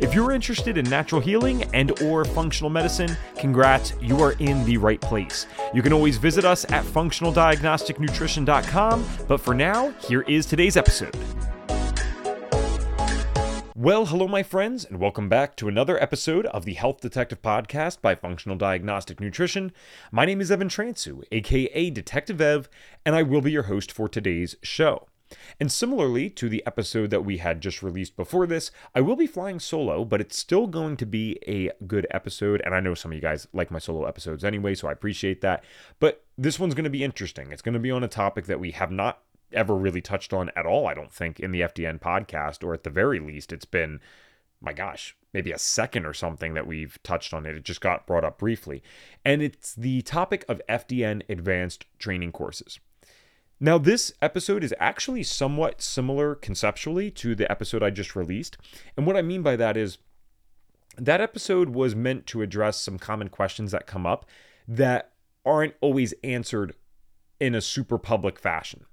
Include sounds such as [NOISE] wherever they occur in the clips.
If you're interested in natural healing and or functional medicine, congrats, you are in the right place. You can always visit us at functionaldiagnosticnutrition.com, but for now, here is today's episode. Well, hello, my friends, and welcome back to another episode of the Health Detective Podcast by Functional Diagnostic Nutrition. My name is Evan Transue, aka Detective Ev, and I will be your host for today's show. And similarly to the episode that we had just released before this, I will be flying solo, but it's still going to be a good episode. And I know some of you guys like my solo episodes anyway, so I appreciate that. But this one's going to be interesting. It's going to be on a topic that we have not ever really touched on at all, I don't think, in the FDN podcast, or at the very least, it's been, my gosh, maybe a second or something that we've touched on it. It just got brought up briefly. And it's the topic of FDN advanced training courses. Now, this episode is actually somewhat similar conceptually to the episode I just released. And what I mean by that is that episode was meant to address some common questions that come up that aren't always answered in a super public fashion.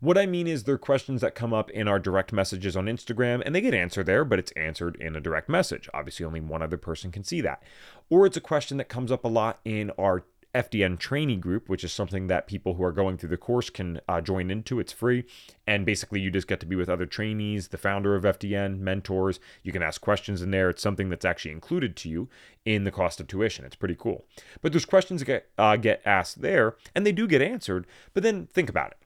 What I mean is, there are questions that come up in our direct messages on Instagram, and they get answered there, but it's answered in a direct message. Obviously, only one other person can see that. Or it's a question that comes up a lot in our FDN training group, which is something that people who are going through the course can uh, join into. It's free. And basically, you just get to be with other trainees, the founder of FDN, mentors. You can ask questions in there. It's something that's actually included to you in the cost of tuition. It's pretty cool. But there's questions that get, uh, get asked there, and they do get answered. But then think about it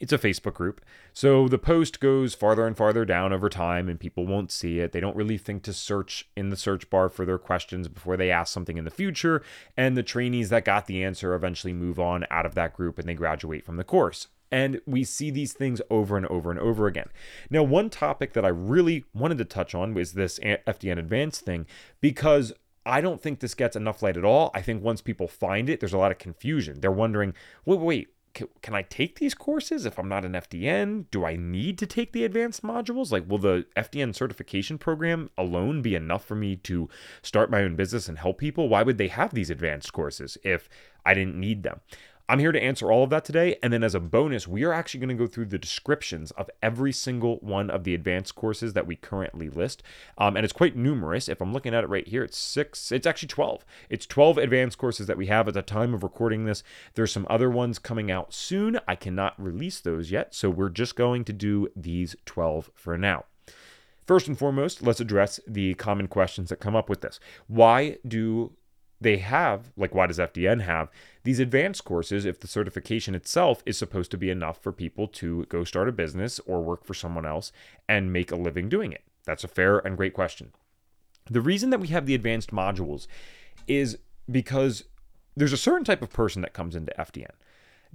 it's a Facebook group. So the post goes farther and farther down over time and people won't see it. They don't really think to search in the search bar for their questions before they ask something in the future. And the trainees that got the answer eventually move on out of that group and they graduate from the course. And we see these things over and over and over again. Now, one topic that I really wanted to touch on was this FDN Advanced thing because I don't think this gets enough light at all. I think once people find it, there's a lot of confusion. They're wondering, wait, wait, can, I take these courses if I'm not an FDN? Do I need to take the advanced modules? Like, will the FDN certification program alone be enough for me to start my own business and help people? Why would they have these advanced courses if I didn't need them? I'm here to answer all of that today. And then, as a bonus, we are actually going to go through the descriptions of every single one of the advanced courses that we currently list. Um, and it's quite numerous. If I'm looking at it right here, it's six, it's actually 12. It's 12 advanced courses that we have at the time of recording this. There's some other ones coming out soon. I cannot release those yet. So we're just going to do these 12 for now. First and foremost, let's address the common questions that come up with this. Why do they have, like why does FDN have, these advanced courses if the certification itself is supposed to be enough for people to go start a business or work for someone else and make a living doing it? That's a fair and great question. The reason that we have the advanced modules is because there's a certain type of person that comes into FDN.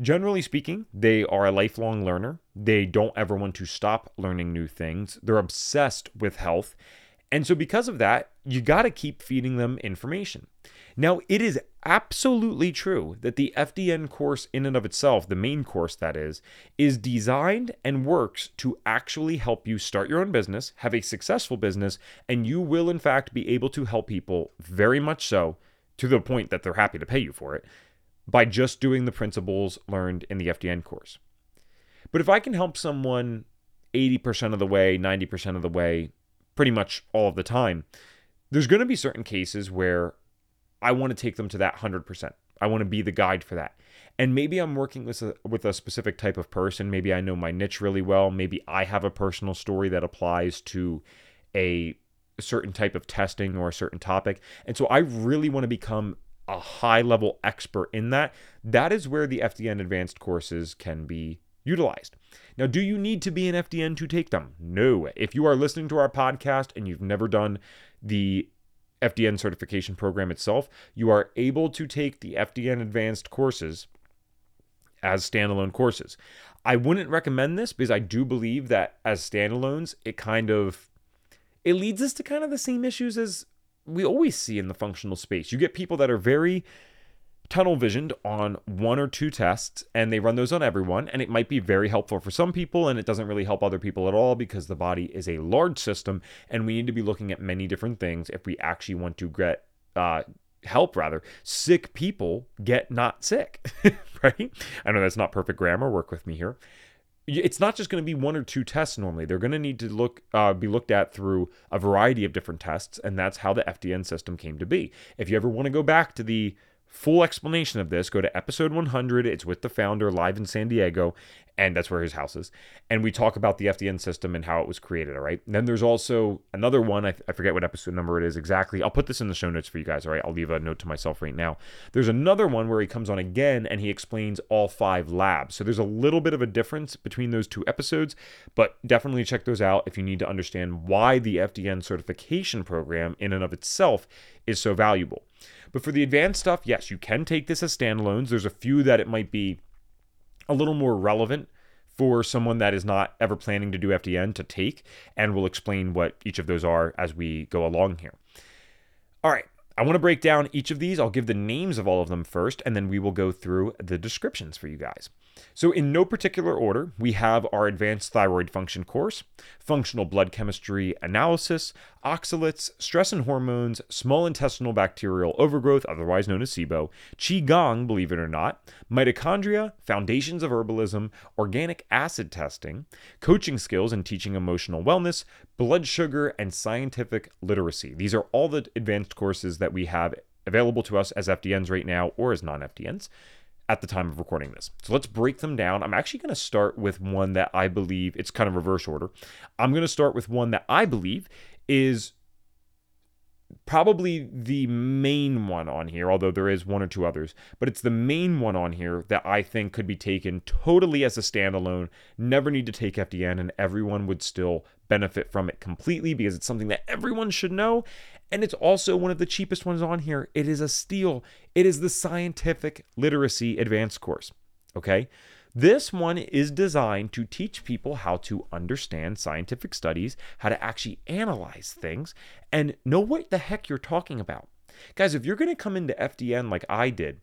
Generally speaking, they are a lifelong learner. They don't ever want to stop learning new things. They're obsessed with health. And so, because of that, you got to keep feeding them information. Now, it is absolutely true that the FDN course, in and of itself, the main course that is, is designed and works to actually help you start your own business, have a successful business, and you will, in fact, be able to help people very much so to the point that they're happy to pay you for it by just doing the principles learned in the FDN course. But if I can help someone 80% of the way, 90% of the way, pretty much all of the time, there's going to be certain cases where I want to take them to that 100%. I want to be the guide for that. And maybe I'm working with a, with a specific type of person. Maybe I know my niche really well. Maybe I have a personal story that applies to a certain type of testing or a certain topic. And so I really want to become a high level expert in that. That is where the FDN advanced courses can be utilized. Now, do you need to be an FDN to take them? No. If you are listening to our podcast and you've never done the FDN certification program itself, you are able to take the FDN advanced courses as standalone courses. I wouldn't recommend this because I do believe that as standalones, it kind of it leads us to kind of the same issues as we always see in the functional space. You get people that are very tunnel visioned on one or two tests and they run those on everyone and it might be very helpful for some people and it doesn't really help other people at all because the body is a large system and we need to be looking at many different things if we actually want to get uh, help rather. Sick people get not sick [LAUGHS] right? I know that's not perfect grammar work with me here. It's not just going to be one or two tests normally. They're going to need to look uh, be looked at through a variety of different tests and that's how the fdn system came to be. If you ever want to go back to the full explanation of this, go to episode 100. It's with the founder live in San Diego, and that's where his house is. And we talk about the FDN system and how it was created. All right. And then there's also another one. I, I forget what episode number it is exactly. I'll put this in the show notes for you guys. All right. I'll leave a note to myself right now. There's another one where he comes on again and he explains all five labs. So there's a little bit of a difference between those two episodes, but definitely check those out if you need to understand why the FDN certification program in and of itself is so valuable. But for the advanced stuff, yes, you can take this as standalones. There's a few that it might be a little more relevant for someone that is not ever planning to do FDN to take, and we'll explain what each of those are as we go along here. All right, I want to break down each of these. I'll give the names of all of them first, and then we will go through the descriptions for you guys. So, in no particular order, we have our advanced thyroid function course, functional blood chemistry analysis, oxalates, stress and hormones, small intestinal bacterial overgrowth, otherwise known as SIBO, Qigong, believe it or not, mitochondria, foundations of herbalism, organic acid testing, coaching skills and teaching emotional wellness, blood sugar, and scientific literacy. These are all the advanced courses that we have available to us as FDNs right now or as non FDNs at the time of recording this. So let's break them down. I'm actually going to start with one that I believe it's kind of reverse order. I'm going to start with one that I believe is probably the main one on here, although there is one or two others, but it's the main one on here that I think could be taken totally as a standalone, never need to take FDN, and everyone would still benefit from it completely because it's something that everyone should know. And it's also one of the cheapest ones on here. It is a steal. It is the Scientific Literacy Advanced course. Okay. This one is designed to teach people how to understand scientific studies, how to actually analyze things, and know what the heck you're talking about. Guys, if you're going to come into FDN like I did,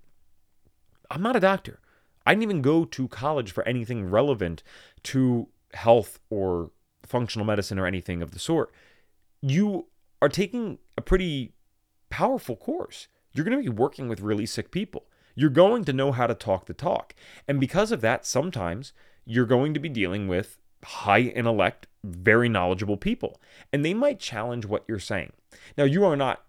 I'm not a doctor. I didn't even go to college for anything relevant to health or functional medicine or anything of the sort. You are taking a pretty powerful course. You're going to be working with really sick people. You're going to know how to talk the talk. And because of that, sometimes you're going to be dealing with high intellect, very knowledgeable people, and they might challenge what you're saying. Now, you are not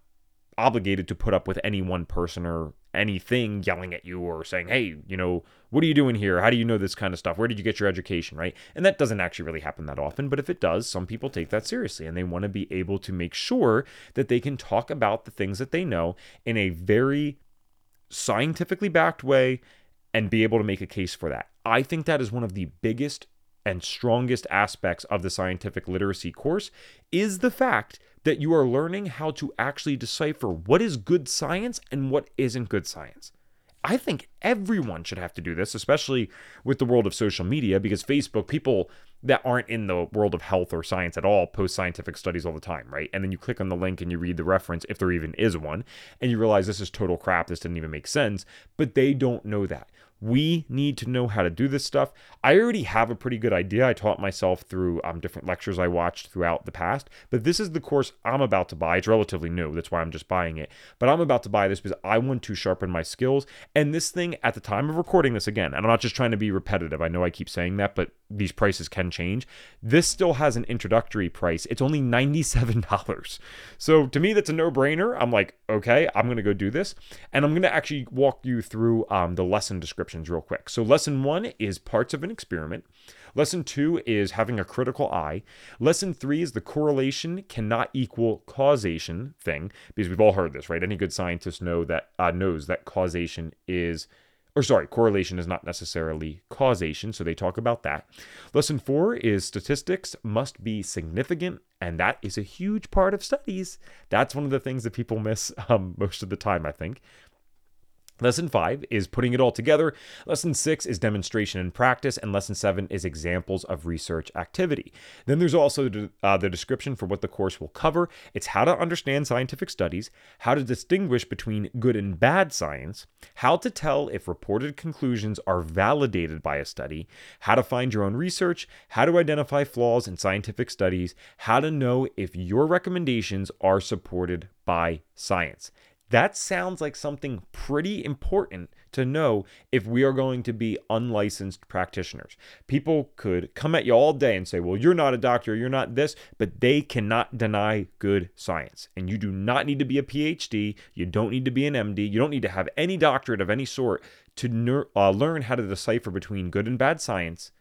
obligated to put up with any one person or anything yelling at you or saying, hey, you know, what are you doing here? How do you know this kind of stuff? Where did you get your education, right? And that doesn't actually really happen that often, but if it does, some people take that seriously and they want to be able to make sure that they can talk about the things that they know in a very scientifically backed way and be able to make a case for that. I think that is one of the biggest and strongest aspects of the scientific literacy course is the fact that you are learning how to actually decipher what is good science and what isn't good science. I think everyone should have to do this, especially with the world of social media, because Facebook, people that aren't in the world of health or science at all post scientific studies all the time, right? And then you click on the link and you read the reference, if there even is one, and you realize this is total crap. This didn't even make sense. But they don't know that. We need to know how to do this stuff. I already have a pretty good idea. I taught myself through um, different lectures I watched throughout the past, but this is the course I'm about to buy. It's relatively new. That's why I'm just buying it. But I'm about to buy this because I want to sharpen my skills. And this thing, at the time of recording this again, and I'm not just trying to be repetitive. I know I keep saying that, but these prices can change. This still has an introductory price. It's only $97. So to me, that's a no brainer. I'm like, okay, I'm going to go do this. And I'm going to actually walk you through um, the lesson descriptions real quick. So, lesson one is parts of an experiment. Lesson two is having a critical eye. Lesson three is the correlation cannot equal causation thing, because we've all heard this, right? Any good scientist know that uh, knows that causation is or sorry, correlation is not necessarily causation, so they talk about that. Lesson four is statistics must be significant, and that is a huge part of studies. That's one of the things that people miss [LAUGHS] um, most of the time, I think. Lesson five is putting it all together. Lesson six is demonstration and practice. And lesson seven is examples of research activity. Then there's also uh, the description for what the course will cover. It's how to understand scientific studies, how to distinguish between good and bad science, how to tell if reported conclusions are validated by a study, how to find your own research, how to identify flaws in scientific studies, how to know if your recommendations are supported by science. That sounds like something pretty important to know if we are going to be unlicensed practitioners. People could come at you all day and say, well, you're not a doctor, you're not this, but they cannot deny good science. And you do not need to be a PhD, you don't need to be an MD, you don't need to have any doctorate of any sort to uh, learn how to decipher between good and bad science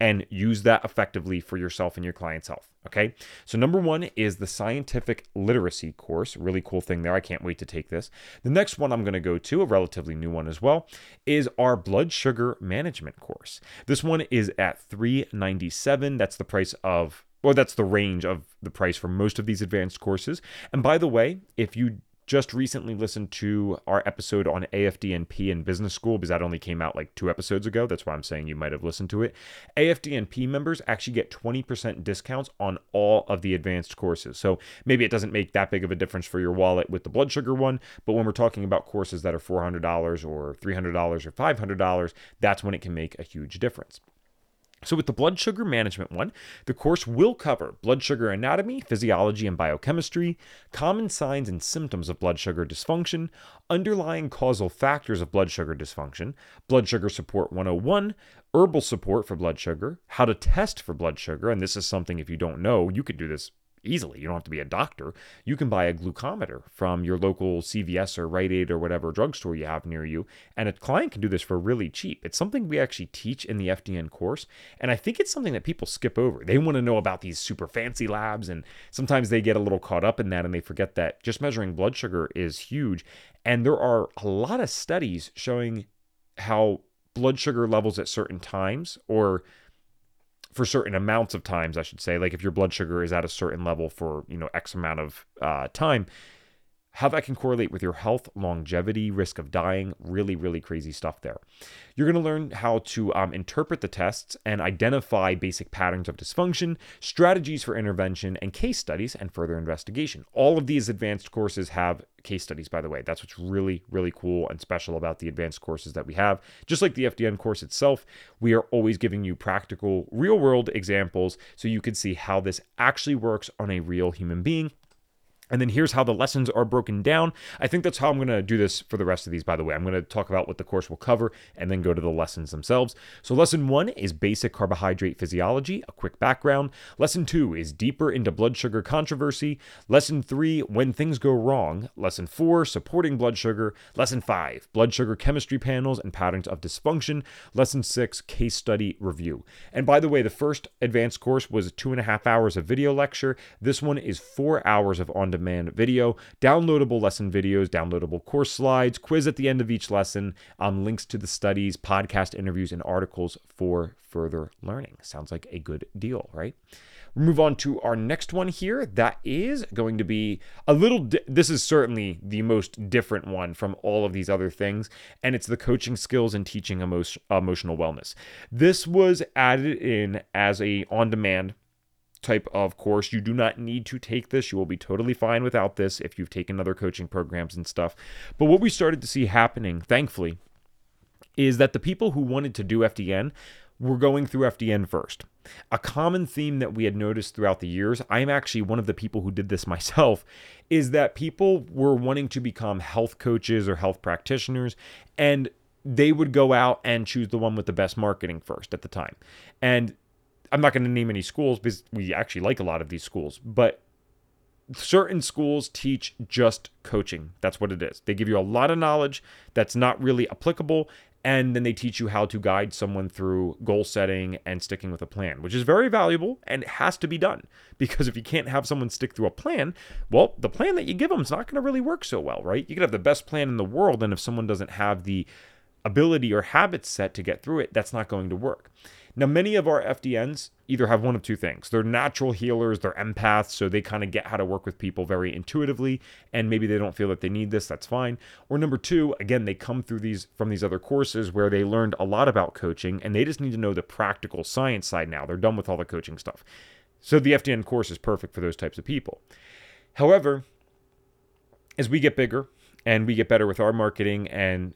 and use that effectively for yourself and your client's health. Okay. So, number one is the scientific literacy course. Really cool thing there. I can't wait to take this. The next one I'm going to go to, a relatively new one as well, is our blood sugar management course. This one is at 397. That's the price of well, that's the range of the price for most of these advanced courses. And by the way, if you just recently listened to our episode on AFDNP and business school because that only came out like two episodes ago. That's why I'm saying you might have listened to it. AFDNP members actually get 20% discounts on all of the advanced courses. So maybe it doesn't make that big of a difference for your wallet with the blood sugar one, but when we're talking about courses that are $400 or $300 or $500, that's when it can make a huge difference. So, with the blood sugar management one, the course will cover blood sugar anatomy, physiology, and biochemistry, common signs and symptoms of blood sugar dysfunction, underlying causal factors of blood sugar dysfunction, blood sugar support 101, herbal support for blood sugar, how to test for blood sugar. And this is something, if you don't know, you could do this easily. You don't have to be a doctor. You can buy a glucometer from your local CVS or Rite Aid or whatever drugstore you have near you. And a client can do this for really cheap. It's something we actually teach in the FDN course. And I think it's something that people skip over. They want to know about these super fancy labs. And sometimes they get a little caught up in that and they forget that just measuring blood sugar is huge. And there are a lot of studies showing how blood sugar levels at certain times or for certain amounts of times, I should say. Like if your blood sugar is at a certain level for you know X amount of uh, time, how that can correlate with your health, longevity, risk of dying, really, really crazy stuff there. You're going to learn how to um, interpret the tests and identify basic patterns of dysfunction, strategies for intervention, and case studies and further investigation. All of these advanced courses have case studies, by the way. That's what's really, really cool and special about the advanced courses that we have. Just like the FDN course itself, we are always giving you practical, real world examples so you can see how this actually works on a real human being and then here's how the lessons are broken down. I think that's how I'm going to do this for the rest of these, by the way. I'm going to talk about what the course will cover and then go to the lessons themselves. So, lesson one is basic carbohydrate physiology, a quick background. Lesson two is deeper into blood sugar controversy. Lesson three, when things go wrong. Lesson four, supporting blood sugar. Lesson five, blood sugar chemistry panels and patterns of dysfunction. Lesson six, case study review. And by the way, the first advanced course was two and a half hours of video lecture. This one is four hours of on demand video, downloadable lesson videos, downloadable course slides, quiz at the end of each lesson, um, links to the studies, podcast interviews, and articles for further learning. Sounds like a good deal, right? we move on to our next one here. That is going to be a little, di- this is certainly the most different one from all of these other things, and it's the coaching skills and teaching emo- emotional wellness. This was added in as a on demand type of course. You do not need to take this. You will be totally fine without this if you've taken other coaching programs and stuff. But what we started to see happening, thankfully, is that the people who wanted to do FDN were going through FDN first. A common theme that we had noticed throughout the years, I'm actually one of the people who did this [LAUGHS] myself, is that people were wanting to become health coaches or health practitioners and they would go out and choose the one with the best marketing first at the time. And I'm not going to name any schools because we actually like a lot of these schools, but certain schools teach just coaching. That's what it is. They give you a lot of knowledge that's not really applicable. And then they teach you how to guide someone through goal setting and sticking with a plan, which is very valuable and has to be done. Because if you can't have someone stick through a plan, well, the plan that you give them is not going to really work so well, right? You could have the best plan in the world, and if someone doesn't have the ability or habits set to get through it, that's not going to work. Now, many of our FDNs either have one of two things. They're natural healers, they're empaths, so they kind of get how to work with people very intuitively, and maybe they don't feel that they need this, that's fine. Or number two, again, they come through these from these other courses where they learned a lot about coaching and they just need to know the practical science side now. They're done with all the coaching stuff. So the FDN course is perfect for those types of people. However, as we get bigger and we get better with our marketing and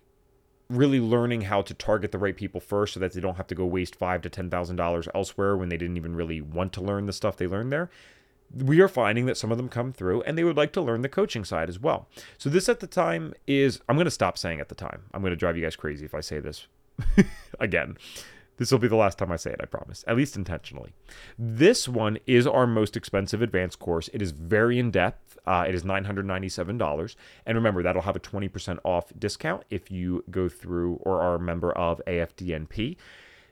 really learning how to target the right people first so that they don't have to go waste five to ten thousand dollars elsewhere when they didn't even really want to learn the stuff they learned there. We are finding that some of them come through and they would like to learn the coaching side as well. So this at the time is i'm going to stop saying at the time. I'm going to drive you guys crazy if i say this [LAUGHS] again this will be the last time I say it, I promise, at least intentionally. This one is our most expensive advanced course. It is very in depth. Uh, it is $997. And remember, that'll have a 20% off discount if you go through or are a member of AFDNP.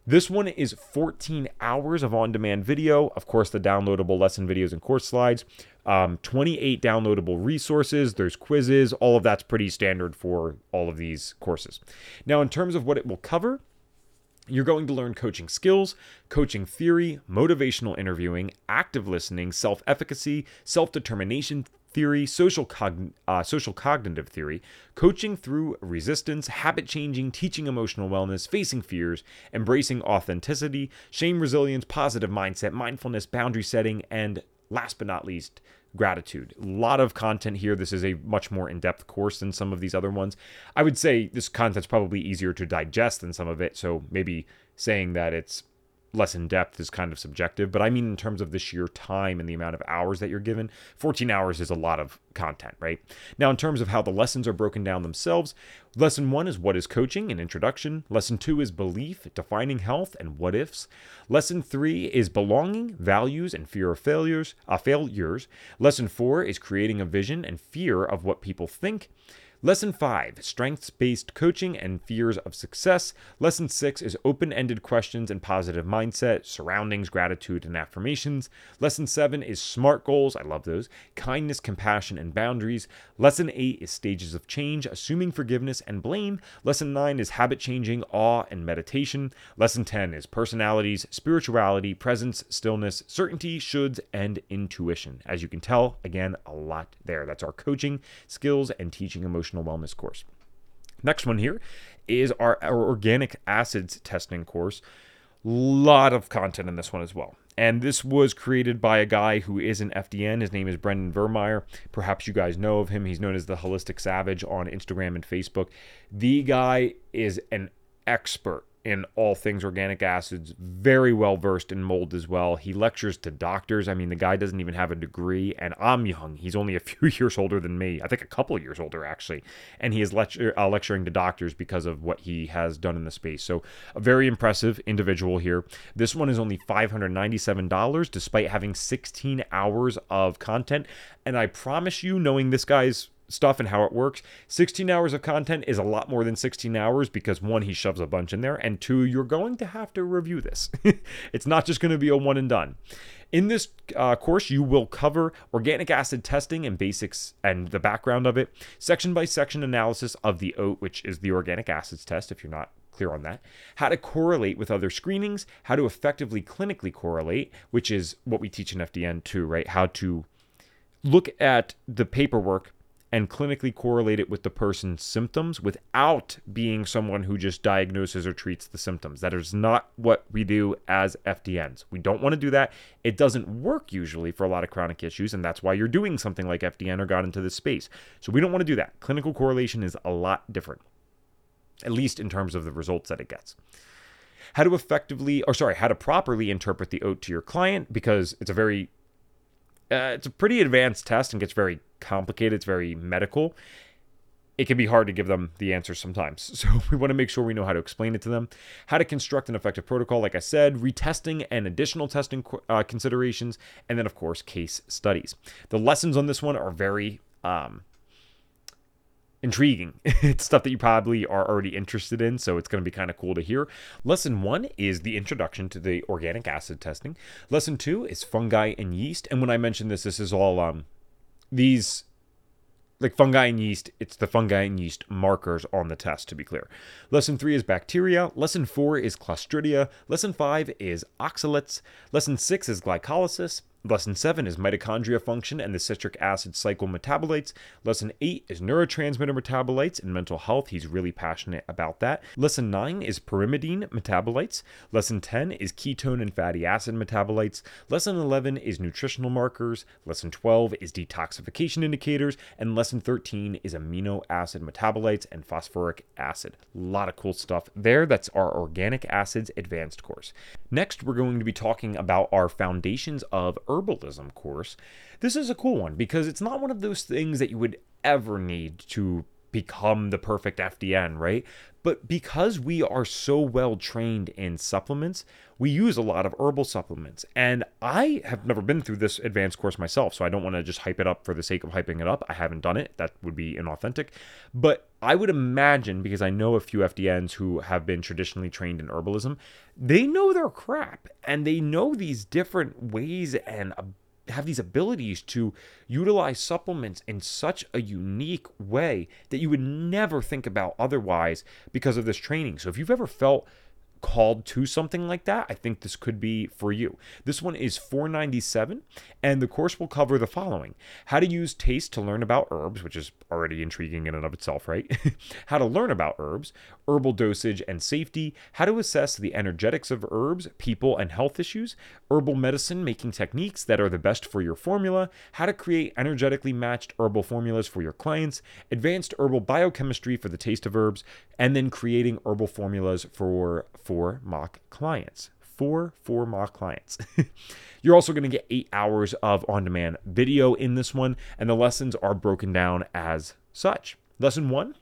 This one is 14 hours of on demand video. Of course, the downloadable lesson videos and course slides. Um, 28 downloadable resources. There's quizzes. All of that's pretty standard for all of these courses. Now, in terms of what it will cover, you're going to learn coaching skills, coaching theory, motivational interviewing, active listening, self efficacy, self determination theory, social, uh, social cognitive theory, coaching through resistance, habit changing, teaching emotional wellness, facing fears, embracing authenticity, shame resilience, positive mindset, mindfulness, boundary setting, and last but not least, gratitude. A lot of content here. This is a much more in depth course than some of these other ones. I would say this content's probably easier to digest than some of it. So maybe saying that it's less in depth is kind of subjective, but I mean in terms of the sheer time and the amount of hours that you're given, 14 hours is a lot of content, right? Now, in terms of how the lessons are broken down themselves, lesson one is what is coaching, an introduction. Lesson two is belief, defining health, and what ifs. Lesson three is belonging, values, and fear of failures. Uh, failures. Lesson four is creating a vision and fear of what people think. Lesson 5 Strengths based coaching and fears of success. Lesson 6 is open ended questions and positive mindset, surroundings, gratitude, and affirmations. Lesson 7 is SMART goals. I love those. Kindness, compassion, and boundaries. Lesson 8 is stages of change, assuming forgiveness and blame. Lesson 9 is habit changing, awe, and meditation. Lesson 10 is personalities, spirituality, presence, stillness, certainty, shoulds, and intuition. As you can tell, again, a lot there. That's our coaching skills and teaching emotional emotional wellness course. Next one here is our, our organic acids testing course. Lot of content in this one as well. And this was created by a guy who is an FDN. His name is Brendan Vermeire. Perhaps you guys know of him. He's known as the Holistic Savage on Instagram and Facebook. The guy is an expert in all things organic acids, very well versed in mold as well. He lectures to doctors. I mean, the guy doesn't even have a degree, and I'm young. He's only a [LAUGHS] few years older than me. I think a couple years older, actually. And he is lecture, uh, lecturing to doctors because of what he has done in the space. So, a very impressive individual here. This one is only $597 despite having 16 hours of content. And I promise you, knowing this guy's stuff and how it works. 16 hours of content is a lot more than 16 hours because one, he shoves a bunch in there, and two, you're going to have to review this. [LAUGHS] it's not just going to be a one and done. In this uh, course, you will cover organic acid testing and basics and the background of it, section by section analysis of the OAT, which is the organic acids test, if you're not clear on that, how to correlate with other screenings, how to effectively clinically correlate, which is what we teach in FDN too, right? How to look at the paperwork and clinically correlate it with the person's symptoms without being someone who just diagnoses or treats the symptoms. That is not what we do as FDNs. We don't want to do that. It doesn't work usually for a lot of chronic issues, and that's why you're doing something like FDN or got into this space. So we don't want to do that. Clinical correlation is a lot different, at least in terms of the results that it gets how to effectively or sorry how to properly interpret the oat to your client because it's a very uh, it's a pretty advanced test and gets very complicated. It's very medical. It can be hard to give them the answers sometimes. [LAUGHS] So we want to make sure we know how to explain it to them, how to construct an effective protocol, like I said, retesting and additional testing uh, considerations, and then, of course, case studies. The lessons on this one are very um, intriguing. [LAUGHS] it's stuff that you probably are already interested in, so it's going to be kind of cool to hear. Lesson one is the introduction to the organic acid testing. Lesson two is fungi and yeast. And when I mention this, this is all um, these like fungi and yeast, it's the fungi and yeast markers on the test, to be clear. Lesson three is bacteria. Lesson four is Clostridia. Lesson five is oxalates. Lesson six is glycolysis. Lesson 7 is mitochondria function and the citric acid cycle metabolites. Lesson 8 is neurotransmitter metabolites and mental health. He's really passionate about that. Lesson 9 is pyrimidine metabolites. Lesson 10 is ketone and fatty acid metabolites. Lesson 11 is nutritional markers. Lesson 12 is detoxification indicators. And lesson 13 is amino acid metabolites and phosphoric acid. A lot of cool stuff there. That's our organic acids advanced course. Next, we're going to be talking about our foundations of herbalism course. This is a cool one because it's not one of those things that you would ever need to become the perfect FDN, right? But because we are so well trained in supplements, we use a lot of herbal supplements. And I have never been through this advanced course myself, so I don't want to just hype it up for the sake of hyping it up. I haven't done it. That would be inauthentic. But I would imagine, because I know a few FDNs who have been traditionally trained in herbalism, they know their crap and they know these different ways and have these abilities to utilize supplements in such a unique way that you would never think about otherwise because of this training. So if you've ever felt called to something like that, I think this could be for you. This one is 497 and the course will cover the following: how to use taste to learn about herbs, which is already intriguing in and of itself, right? [LAUGHS] how to learn about herbs, herbal dosage and safety, how to assess the energetics of herbs, people and health issues, herbal medicine making techniques that are the best for your formula, how to create energetically matched herbal formulas for your clients, advanced herbal biochemistry for the taste of herbs, and then creating herbal formulas for for mock clients. For for mock clients. [LAUGHS] You're also going to get eight hours of on demand video in this one, and the lessons are broken down as such. Lesson one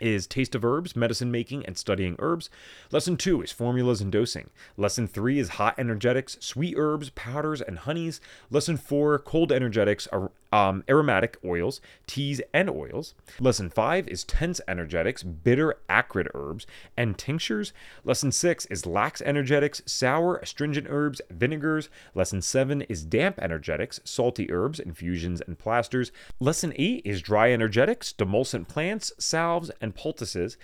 is Taste of Herbs, Medicine Making and Studying Herbs. Lesson 2 is Formulas and Dosing. Lesson 3 is Hot Energetics, Sweet Herbs, Powders, and Honeys. Lesson 4, Cold Energetics, um, aromatic oils, teas, and oils. Lesson 5 is tense energetics, bitter, acrid herbs, and tinctures. Lesson 6 is lax energetics, sour, astringent herbs, vinegars. Lesson 7 is damp energetics, salty herbs, infusions, and plasters. Lesson 8 is dry energetics, demulcent plants, salves, and poultices.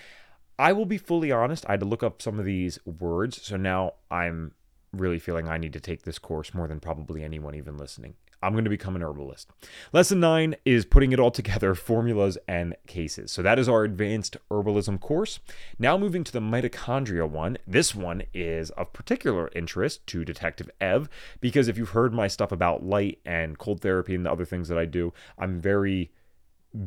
I will be fully honest, I had to look up some of these words, so now I'm really feeling I need to take this course more than probably anyone even listening. I'm going to become an herbalist. Lesson nine is putting it all together [LAUGHS] formulas and cases. So that is our advanced herbalism course. Now moving to the mitochondria one. This one is of particular interest to Detective Ev because if you've heard my stuff about light and cold therapy and the other things that I do, I'm very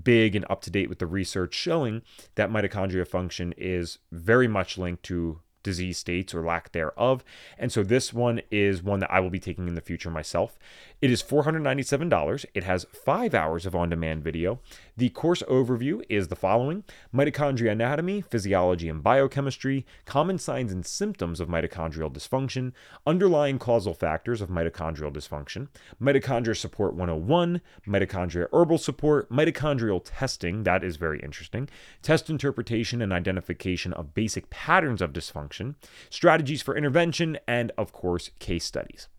big and up to date with the research showing that mitochondria function is very much linked to disease states or lack thereof. And so this one is one that I will be taking in the future myself. It is $497. It has five hours of on demand video. The course overview is the following mitochondria anatomy, physiology and biochemistry, common signs and symptoms of mitochondrial dysfunction, underlying causal factors of mitochondrial dysfunction, mitochondria support 101, mitochondria herbal support, mitochondrial testing, that is very interesting, test interpretation and identification of basic patterns of dysfunction, strategies for intervention, and of course, case studies.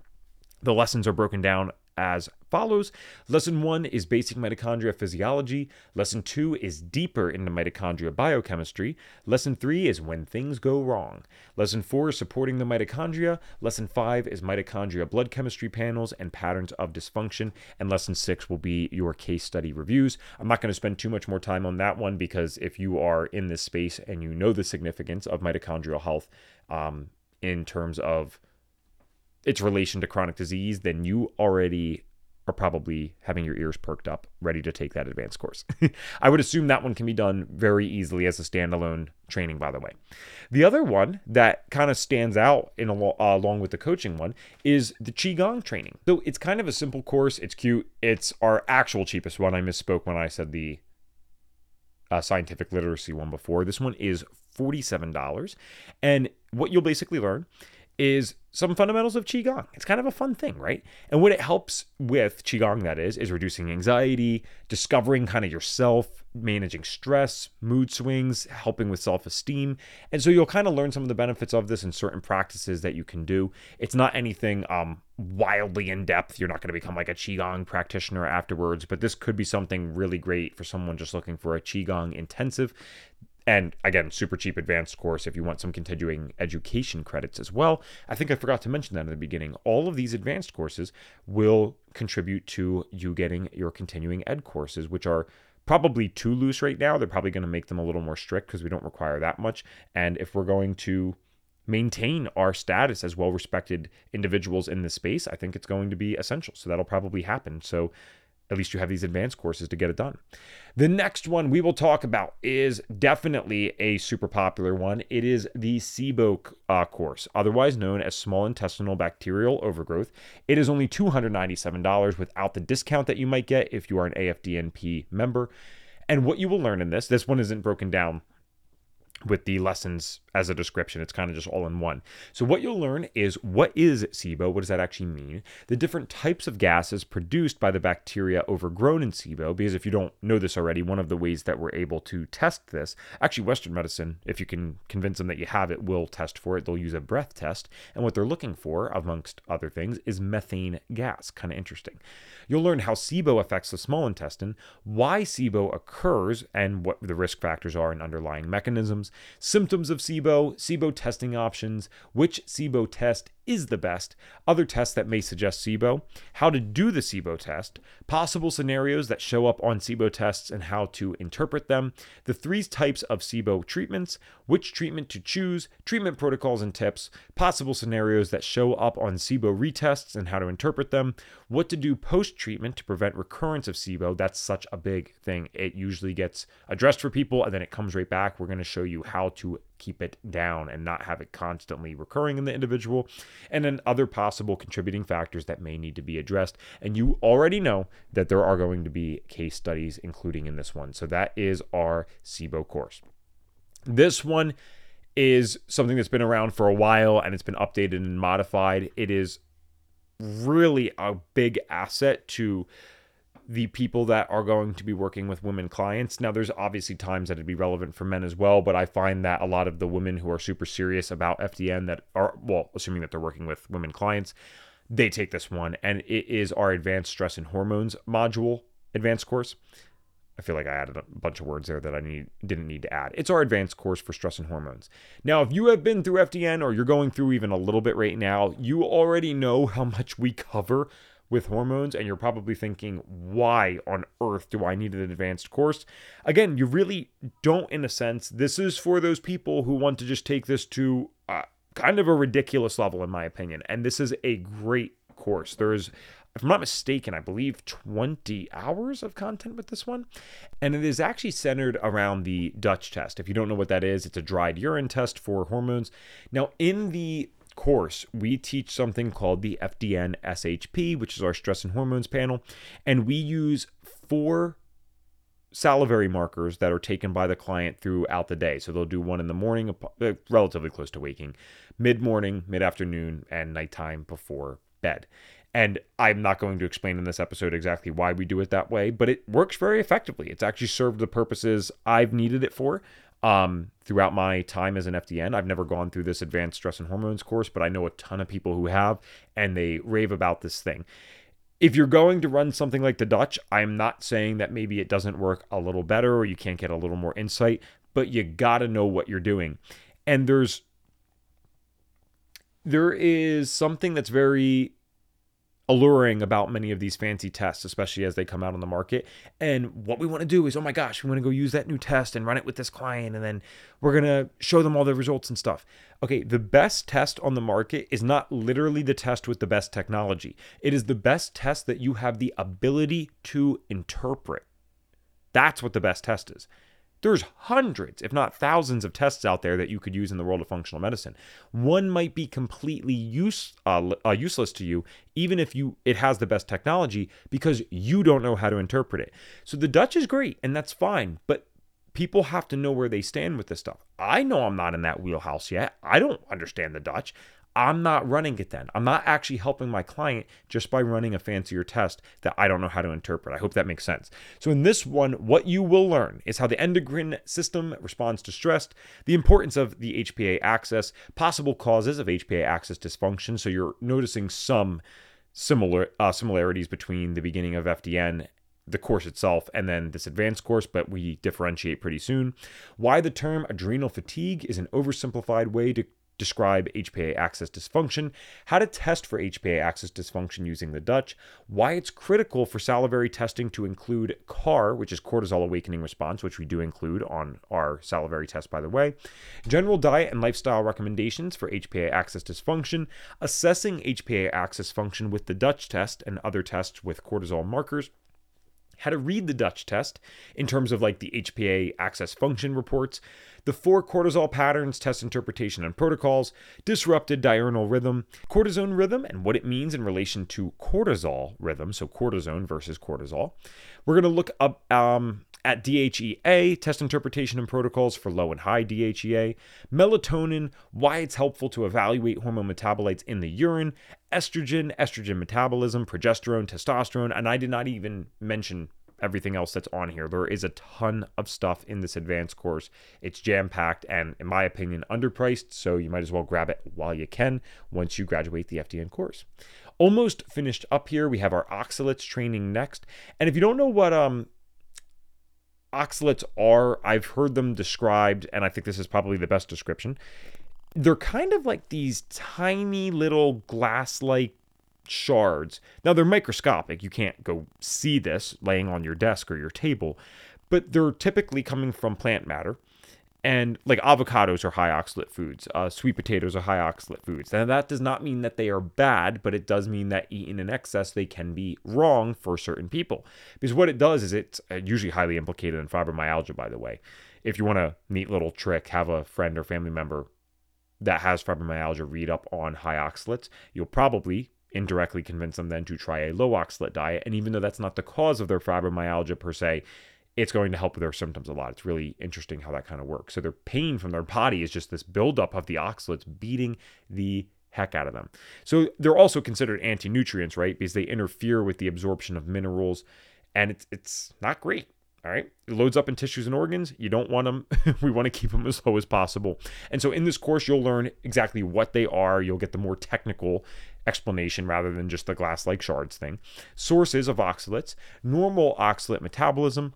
The lessons are broken down as follows. Lesson one is basic mitochondria physiology. Lesson two is deeper into mitochondria biochemistry. Lesson three is when things go wrong. Lesson four is supporting the mitochondria. Lesson five is mitochondria blood chemistry panels and patterns of dysfunction. And lesson six will be your case study reviews. I'm not going to spend too much more time on that one because if you are in this space and you know the significance of mitochondrial health um, in terms of its relation to chronic disease, then you already are probably having your ears perked up, ready to take that advanced course. [LAUGHS] I would assume that one can be done very easily as a standalone training, by the way. The other one that kind of stands out in a, uh, along with the coaching one is the Qigong training. So it's kind of a simple course. It's cute. It's our actual cheapest one. I misspoke when I said the uh, scientific literacy one before. This one is $47. And what you'll basically learn is some fundamentals of qigong. It's kind of a fun thing, right? And what it helps with qigong that is is reducing anxiety, discovering kind of yourself, managing stress, mood swings, helping with self-esteem. And so you'll kind of learn some of the benefits of this in certain practices that you can do. It's not anything um wildly in depth. You're not going to become like a qigong practitioner afterwards, but this could be something really great for someone just looking for a qigong intensive and again, super cheap advanced course if you want some continuing education credits as well. I think I forgot to mention that in the beginning. All of these advanced courses will contribute to you getting your continuing ed courses, which are probably too loose right now. They're probably going to make them a little more strict because we don't require that much. And if we're going to maintain our status as well respected individuals in this space, I think it's going to be essential. So that'll probably happen. So at least you have these advanced courses to get it done. The next one we will talk about is definitely a super popular one. It is the SIBO uh, course, otherwise known as small intestinal bacterial overgrowth. It is only $297 without the discount that you might get if you are an AFDNP member. And what you will learn in this, this one isn't broken down with the lessons as a description. It's kind of just all in one. So, what you'll learn is what is SIBO? What does that actually mean? The different types of gases produced by the bacteria overgrown in SIBO. Because if you don't know this already, one of the ways that we're able to test this, actually, Western medicine, if you can convince them that you have it, will test for it. They'll use a breath test. And what they're looking for, amongst other things, is methane gas. Kind of interesting. You'll learn how SIBO affects the small intestine, why SIBO occurs, and what the risk factors are and underlying mechanisms, symptoms of SIBO SIBO, SIBO testing options, which SIBO test is the best, other tests that may suggest SIBO, how to do the SIBO test, possible scenarios that show up on SIBO tests and how to interpret them, the three types of SIBO treatments, which treatment to choose, treatment protocols and tips, possible scenarios that show up on SIBO retests and how to interpret them, what to do post treatment to prevent recurrence of SIBO. That's such a big thing. It usually gets addressed for people and then it comes right back. We're going to show you how to keep it down and not have it constantly recurring in the individual and then other possible contributing factors that may need to be addressed. And you already know that there are going to be case studies, including in this one. So that is our SIBO course. This one is something that's been around for a while and it's been updated and modified. It is really a big asset to the people that are going to be working with women clients. Now, there's obviously times that it'd be relevant for men as well, but I find that a lot of the women who are super serious about FDN that are, well, assuming that they're working with women clients, they take this one, and it is our advanced stress and hormones module advanced course. I feel like I added a bunch of words there that I need didn't need to add. It's our advanced course for stress and hormones. Now, if you have been through FDN or you're going through even a little bit right now, you already know how much we cover with hormones and you're probably thinking, why on earth do I need an advanced course? Again, you really don't, in a sense. This is for those people who want to just take this to uh, kind of a ridiculous level, in my opinion. And this is a great course. There's if I'm not mistaken, I believe 20 hours of content with this one. And it is actually centered around the Dutch test. If you don't know what that is, it's a dried urine test for hormones. Now, in the course, we teach something called the FDN SHP, which is our stress and hormones panel, and we use four salivary markers that are taken by the client throughout the day. So they'll do one in the morning, uh, relatively close to waking, mid morning, mid afternoon, and nighttime before bed. And I'm not going to explain in this episode exactly why we do it that way, but it works very effectively. It's actually served the purposes I've needed it for um, throughout my time as an FDN. I've never gone through this advanced stress and hormones course, but I know a ton of people who have, and they rave about this thing. If you're going to run something like the Dutch, I'm not saying that maybe it doesn't work a little better or you can't get a little more insight, but you got to know what you're doing. And there's there is something that's very alluring about many of these fancy tests, especially as they come out on the market. And what we want to do is, oh my gosh, we want to go use that new test and run it with this client, and then we're going to show them all the results and stuff. Okay, the best test on the market is not literally the test with the best technology, it is the best test that you have the ability to interpret. That's what the best test is. There's hundreds, if not thousands, of tests out there that you could use in the world of functional medicine. One might be completely use, uh, uh, useless to you, even if you it has the best technology, because you don't know how to interpret it. So the Dutch is great, and that's fine, but people have to know where they stand with this stuff. I know I'm not in that wheelhouse yet. I don't understand the Dutch. I'm not running it then. I'm not actually helping my client just by running a fancier test that I don't know how to interpret. I hope that makes sense. So, in this one, what you will learn is how the endocrine system responds to stress, the importance of the HPA axis, possible causes of HPA axis dysfunction. So, you're noticing some similar uh, similarities between the beginning of FDN the course itself and then this advanced course, but we differentiate pretty soon. Why the term adrenal fatigue is an oversimplified way to describe HPA axis dysfunction, how to test for HPA axis dysfunction using the Dutch, why it's critical for salivary testing to include CAR, which is cortisol awakening response, which we do include on our salivary test, by the way, general diet and lifestyle recommendations for HPA axis dysfunction, assessing HPA axis function with the Dutch test and other tests with cortisol markers how to read the Dutch test in terms of like the HPA axis function reports, the four cortisol patterns, test interpretation and protocols, disrupted diurnal rhythm, cortisone rhythm, and what it means in relation to cortisol rhythm, so cortisone versus cortisol. We're going to look up um, at DHEA, test interpretation and protocols for low and high DHEA, melatonin, why it's helpful to evaluate hormone metabolites in the urine, estrogen, estrogen metabolism, progesterone, testosterone, and I did not even mention everything else that's on here. There is a ton of stuff in this advanced course. It's jam packed and, in my opinion, underpriced, so you might as well grab it while you can once you graduate the FDN course. Almost finished up here. We have our oxalates training next. And if you don't know what um oxalates are, I've heard them described, and I think this is probably the best description. They're kind of like these tiny little glass like shards. Now, they're microscopic. You can't go see this laying on your desk or your table, but they're typically coming from plant matter. And like avocados are high oxalate foods. Uh, sweet potatoes are high oxalate foods. Now, that does not mean that they are bad but it does mean that eaten in excess they can be wrong for certain people. Because what it does is it's uh, usually highly implicated in fibromyalgia by the way. If you want a neat little trick have a friend or family member that has fibromyalgia read up on high oxalates you'll probably indirectly convince them then to try a low oxalate diet and even though that's not the cause of their fibromyalgia per se it's going to help with their symptoms a lot. It's really interesting how that kind of works. So their pain from their body is just this buildup of the oxalates beating the heck out of them. So they're also considered anti-nutrients, right? Because they interfere with the absorption of minerals, and it's it's not great. All right, it loads up in tissues and organs. You don't want them. [LAUGHS] we want to keep them as low as possible. And so in this course, you'll learn exactly what they are. You'll get the more technical explanation rather than just the glass like shards thing. Sources of oxalates, normal oxalate metabolism,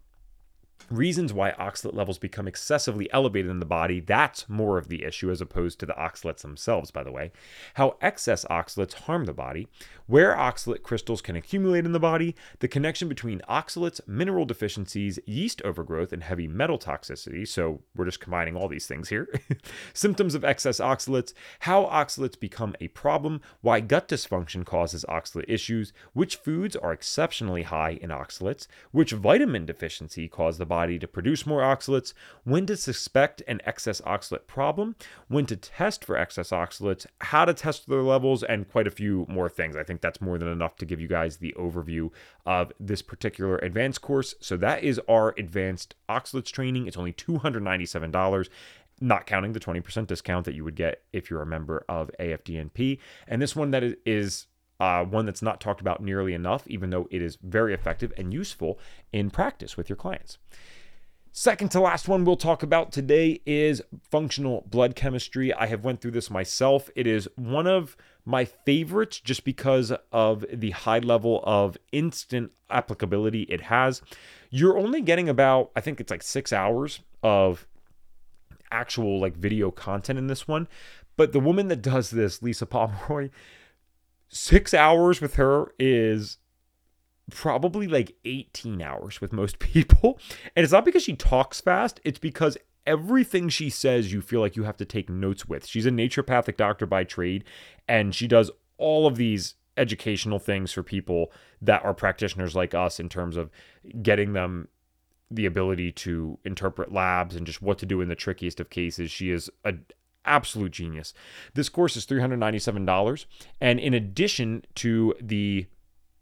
reasons why oxalate levels become excessively elevated in the body, that's more of the issue as opposed to the oxalates themselves, by the way. How excess oxalates harm the body, where oxalate crystals can accumulate in the body, the connection between oxalates, mineral deficiencies, yeast overgrowth, and heavy metal toxicity. So we're just combining all these things here. [LAUGHS] Symptoms of excess oxalates, how oxalates become a problem, why gut dysfunction causes oxalate issues, which foods are exceptionally high in oxalates, which vitamin deficiency cause the body to produce more oxalates, when to suspect an excess oxalate problem, when to test for excess oxalates, how to test their levels, and quite a few more things. I think think that's more than enough to give you guys the overview of this particular advanced course. So that is our advanced oxalates training. It's only $297 not counting the 20% discount that you would get if you're a member of AFDNP. And this one that is uh, one that's not talked about nearly enough, even though it is very effective and useful in practice with your clients. Second to last one we'll talk about today is functional blood chemistry. I have went through this myself. It is one of my favorites just because of the high level of instant applicability it has. You're only getting about I think it's like 6 hours of actual like video content in this one, but the woman that does this, Lisa Pomeroy, 6 hours with her is probably like 18 hours with most [LAUGHS] people. And it's not because she talks fast, it's because everything she says you feel like you have to take notes with. She's a naturopathic doctor by trade, and she does all of these educational things for people that are practitioners like us in terms of getting them the ability to interpret labs and just what to do in the trickiest of cases. She is an absolute genius. This course is $397 and in addition to the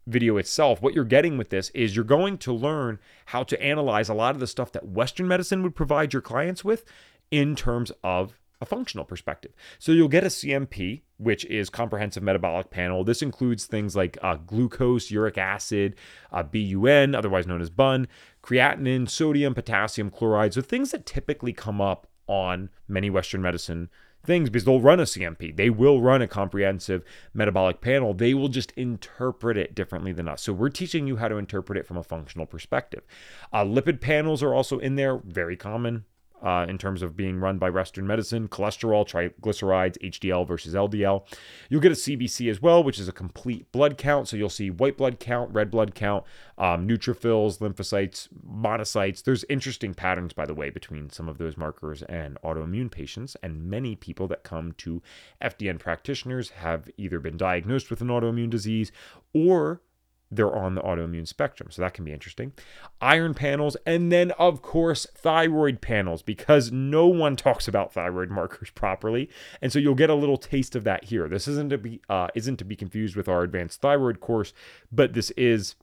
video itself, what you're getting with this is you're going to learn how to analyze a lot of the stuff that Western medicine would provide your clients with in terms of a functional perspective. So you'll get a CMP, which is comprehensive metabolic panel. This includes things like uh, glucose, uric acid, uh, BUN, otherwise known as BUN, creatinine, sodium, potassium, chloride. So things that typically come up on many Western medicine things because they'll run a CMP. They will run a comprehensive metabolic panel. They will just interpret it differently than us. So we're teaching you how to interpret it from a functional perspective. Uh, lipid panels are also in there, very common uh, in terms of being run by Western medicine, cholesterol, triglycerides, HDL versus LDL. You'll get a CBC as well, which is a complete blood count. So you'll see white blood count, red blood count, um, neutrophils, lymphocytes, monocytes. There's interesting patterns, by the way, between some of those markers and autoimmune patients. And many people that come to FDN practitioners have either been diagnosed with an autoimmune disease or they're on the autoimmune spectrum. So that can be interesting. Iron panels, and then, of course, thyroid panels, because no one talks about thyroid markers properly. And so you'll get a little taste of that here. This isn't to be uh, isn't to be confused with our advanced thyroid course, but this is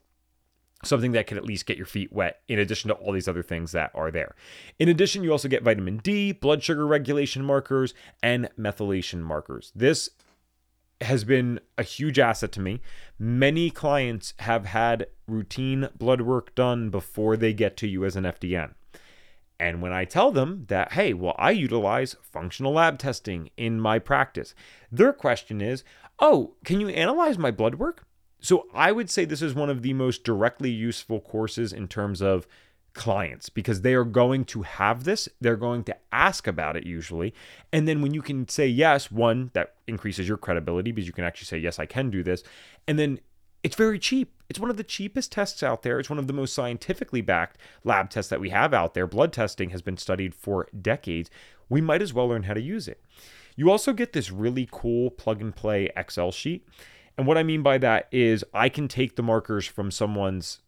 something that can at least get your feet wet in addition to all these other things that are there. In addition, you also get vitamin D, blood sugar regulation markers, and methylation markers. This has been a huge asset to me. Many clients have had routine blood work done before they get to you as an FDN. And when I tell them that, hey, well, I utilize functional lab testing in my practice, their question is, oh, can you analyze my blood work? So I would say this is one of the most directly useful courses in terms of clients because they are going to have this. They're going to ask about it usually. And then when you can say yes, one, that increases your credibility because you can actually say, yes, I can do this. And then it's very cheap. It's one of the cheapest tests out there. It's one of the most scientifically backed lab tests that we have out there. Blood testing has been studied for decades. We might as well learn how to use it. You also get this really cool plug and play Excel sheet. And what I mean by that is I can take the markers from someone's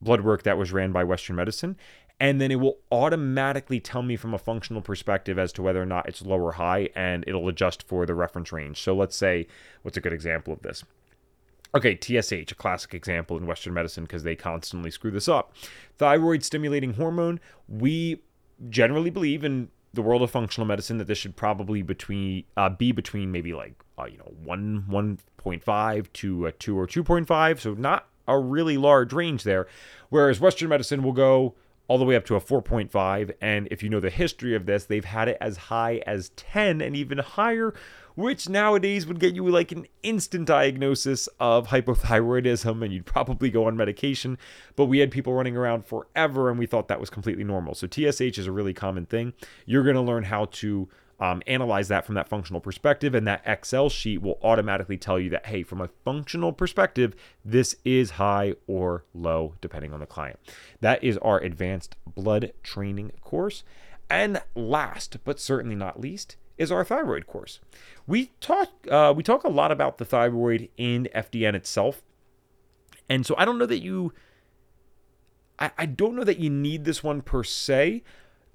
blood work that was ran by Western medicine. And then it will automatically tell me from a functional perspective as to whether or not it's low or high, and it'll adjust for the reference range. So let's say, what's a good example of this? Okay, TSH, a classic example in Western medicine because they constantly screw this up. Thyroid stimulating hormone, we generally believe in the world of functional medicine that this should probably between uh, be between maybe like uh, you know 1 1.5 to a 2 or 2.5 so not a really large range there. Whereas Western medicine will go all the way up to a 4.5. And if you know the history of this, they've had it as high as 10 and even higher, which nowadays would get you like an instant diagnosis of hypothyroidism and you'd probably go on medication. But we had people running around forever and we thought that was completely normal. So TSH is a really common thing. You're going to learn how to um, analyze that from that functional perspective, and that Excel sheet will automatically tell you that, hey, from a functional perspective, this is high or low, depending on the client. That is our advanced blood training course. And last, but certainly not least, is our thyroid course. We talk uh, we talk a lot about the thyroid in FDN itself, and so I don't know that you. I, I don't know that you need this one per se,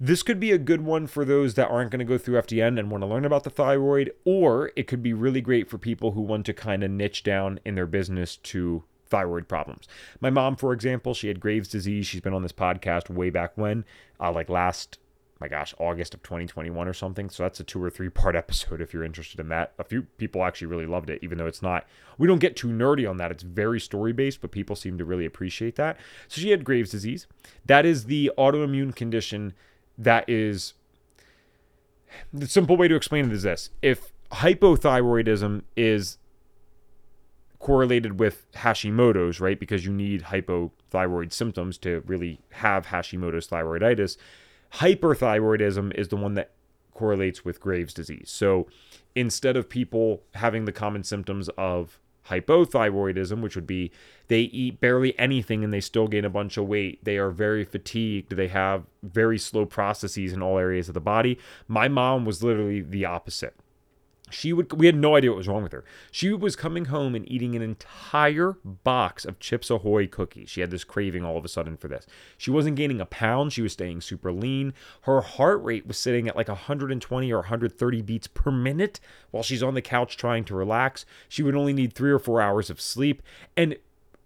this could be a good one for those that aren't going to go through FDN and want to learn about the thyroid, or it could be really great for people who want to kind of niche down in their business to thyroid problems. My mom, for example, she had Graves' disease. She's been on this podcast way back when, uh, like last, my gosh, August of 2021 or something. So that's a two or three part [LAUGHS] episode if you're interested in that. A few people actually really loved it, even though it's not, we don't get too nerdy on that. It's very story based, but people seem to really appreciate that. So she had Graves' disease. That is the autoimmune condition that is the simple way to explain it is this if hypothyroidism is correlated with Hashimoto's, right? Because you need hypothyroid symptoms to really have Hashimoto's thyroiditis. Hyperthyroidism is the one that correlates with Graves' disease. So instead of people having the common symptoms of hypothyroidism, which would be they eat barely anything and they still gain a bunch of weight. They are very fatigued. They have very slow processes in all areas of the body. My mom was literally the opposite she would we had no idea what was wrong with her. She was coming home and eating an entire box of chips ahoy cookies. She had this craving all of a sudden for this. She wasn't gaining a pound. She was staying super lean. Her heart rate was sitting at like 120 or 130 beats per minute while she's on the couch trying to relax. She would only need three or four hours of sleep. And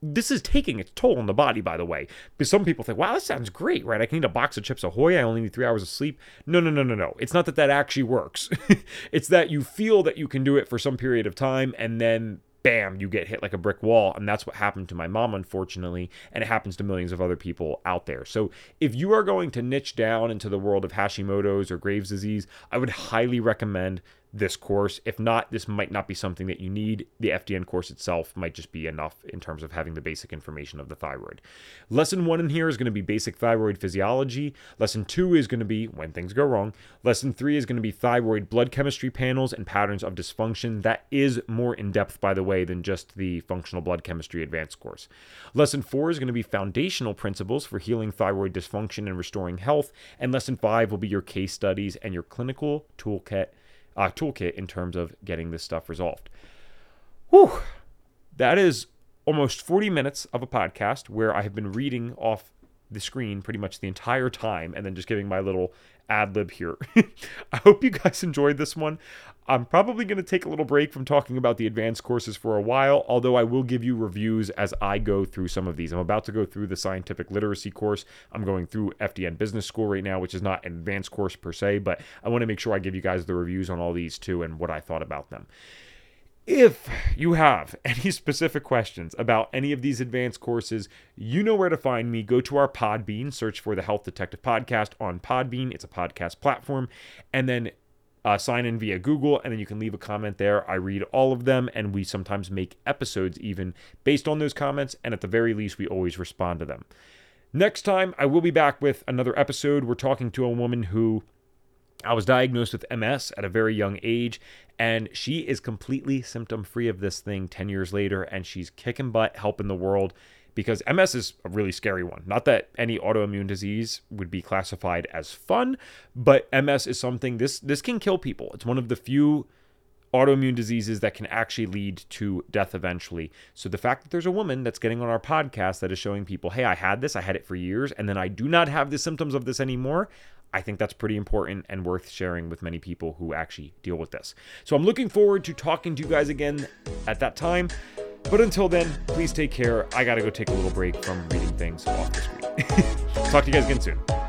this is taking its toll on the body, by the way. Because some people think, wow, that sounds great, right? I can eat a box of Chips Ahoy. I only need three hours of sleep. No, no, no, no, no. It's not that that actually works. [LAUGHS] it's that you feel that you can do it for some period of time and then bam, you get hit like a brick wall. And that's what happened to my mom, unfortunately. And it happens to millions of other people out there. So if you are going to niche down into the world of Hashimoto's or Graves' disease, I would highly recommend this course. If not, this might not be something that you need. The FDN course itself might just be enough in terms of having the basic information of the thyroid. Lesson one in here is going to be basic thyroid physiology. Lesson two is going to be when things go wrong. Lesson three is going to be thyroid blood chemistry panels and patterns of dysfunction. That is more in depth, by the way, than just the functional blood chemistry advanced course. Lesson four is going to be foundational principles for healing thyroid dysfunction and restoring health. And lesson five will be your case studies and your clinical toolkit uh, toolkit in terms of getting this stuff resolved. Whew. That is almost 40 minutes of a podcast where I have been reading off the screen pretty much the entire time and then just giving my little ad lib here. [LAUGHS] I hope you guys enjoyed this one. I'm probably going to take a little break from talking about the advanced courses for a while, although I will give you reviews as I go through some of these. I'm about to go through the scientific literacy course. I'm going through FDN Business School right now, which is not an advanced course per se, but I want to make sure I give you guys the reviews on all these too and what I thought about them. If you have [LAUGHS] any specific questions about any of these advanced courses, you know where to find me. Go to our Podbean, search for the Health Detective Podcast on Podbean. It's a podcast platform. And then uh, sign in via Google, and then you can leave a comment there. I read all of them, and we sometimes make episodes even based on those comments. And at the very least, we always respond to them. Next time, I will be back with another episode. We're talking to a woman who I was diagnosed with MS at a very young age, and she is completely symptom free of this thing 10 years later, and she's kicking butt, helping the world because MS is a really scary one. Not that any autoimmune disease would be classified as fun, but MS is something this this can kill people. It's one of the few autoimmune diseases that can actually lead to death eventually. So the fact that there's a woman that's getting on our podcast that is showing people, "Hey, I had this, I had it for years, and then I do not have the symptoms of this anymore." I think that's pretty important and worth sharing with many people who actually deal with this. So I'm looking forward to talking to you guys again at that time. But until then, please take care. I got to go take a little break from reading things off the screen. [LAUGHS] Talk to you guys again soon.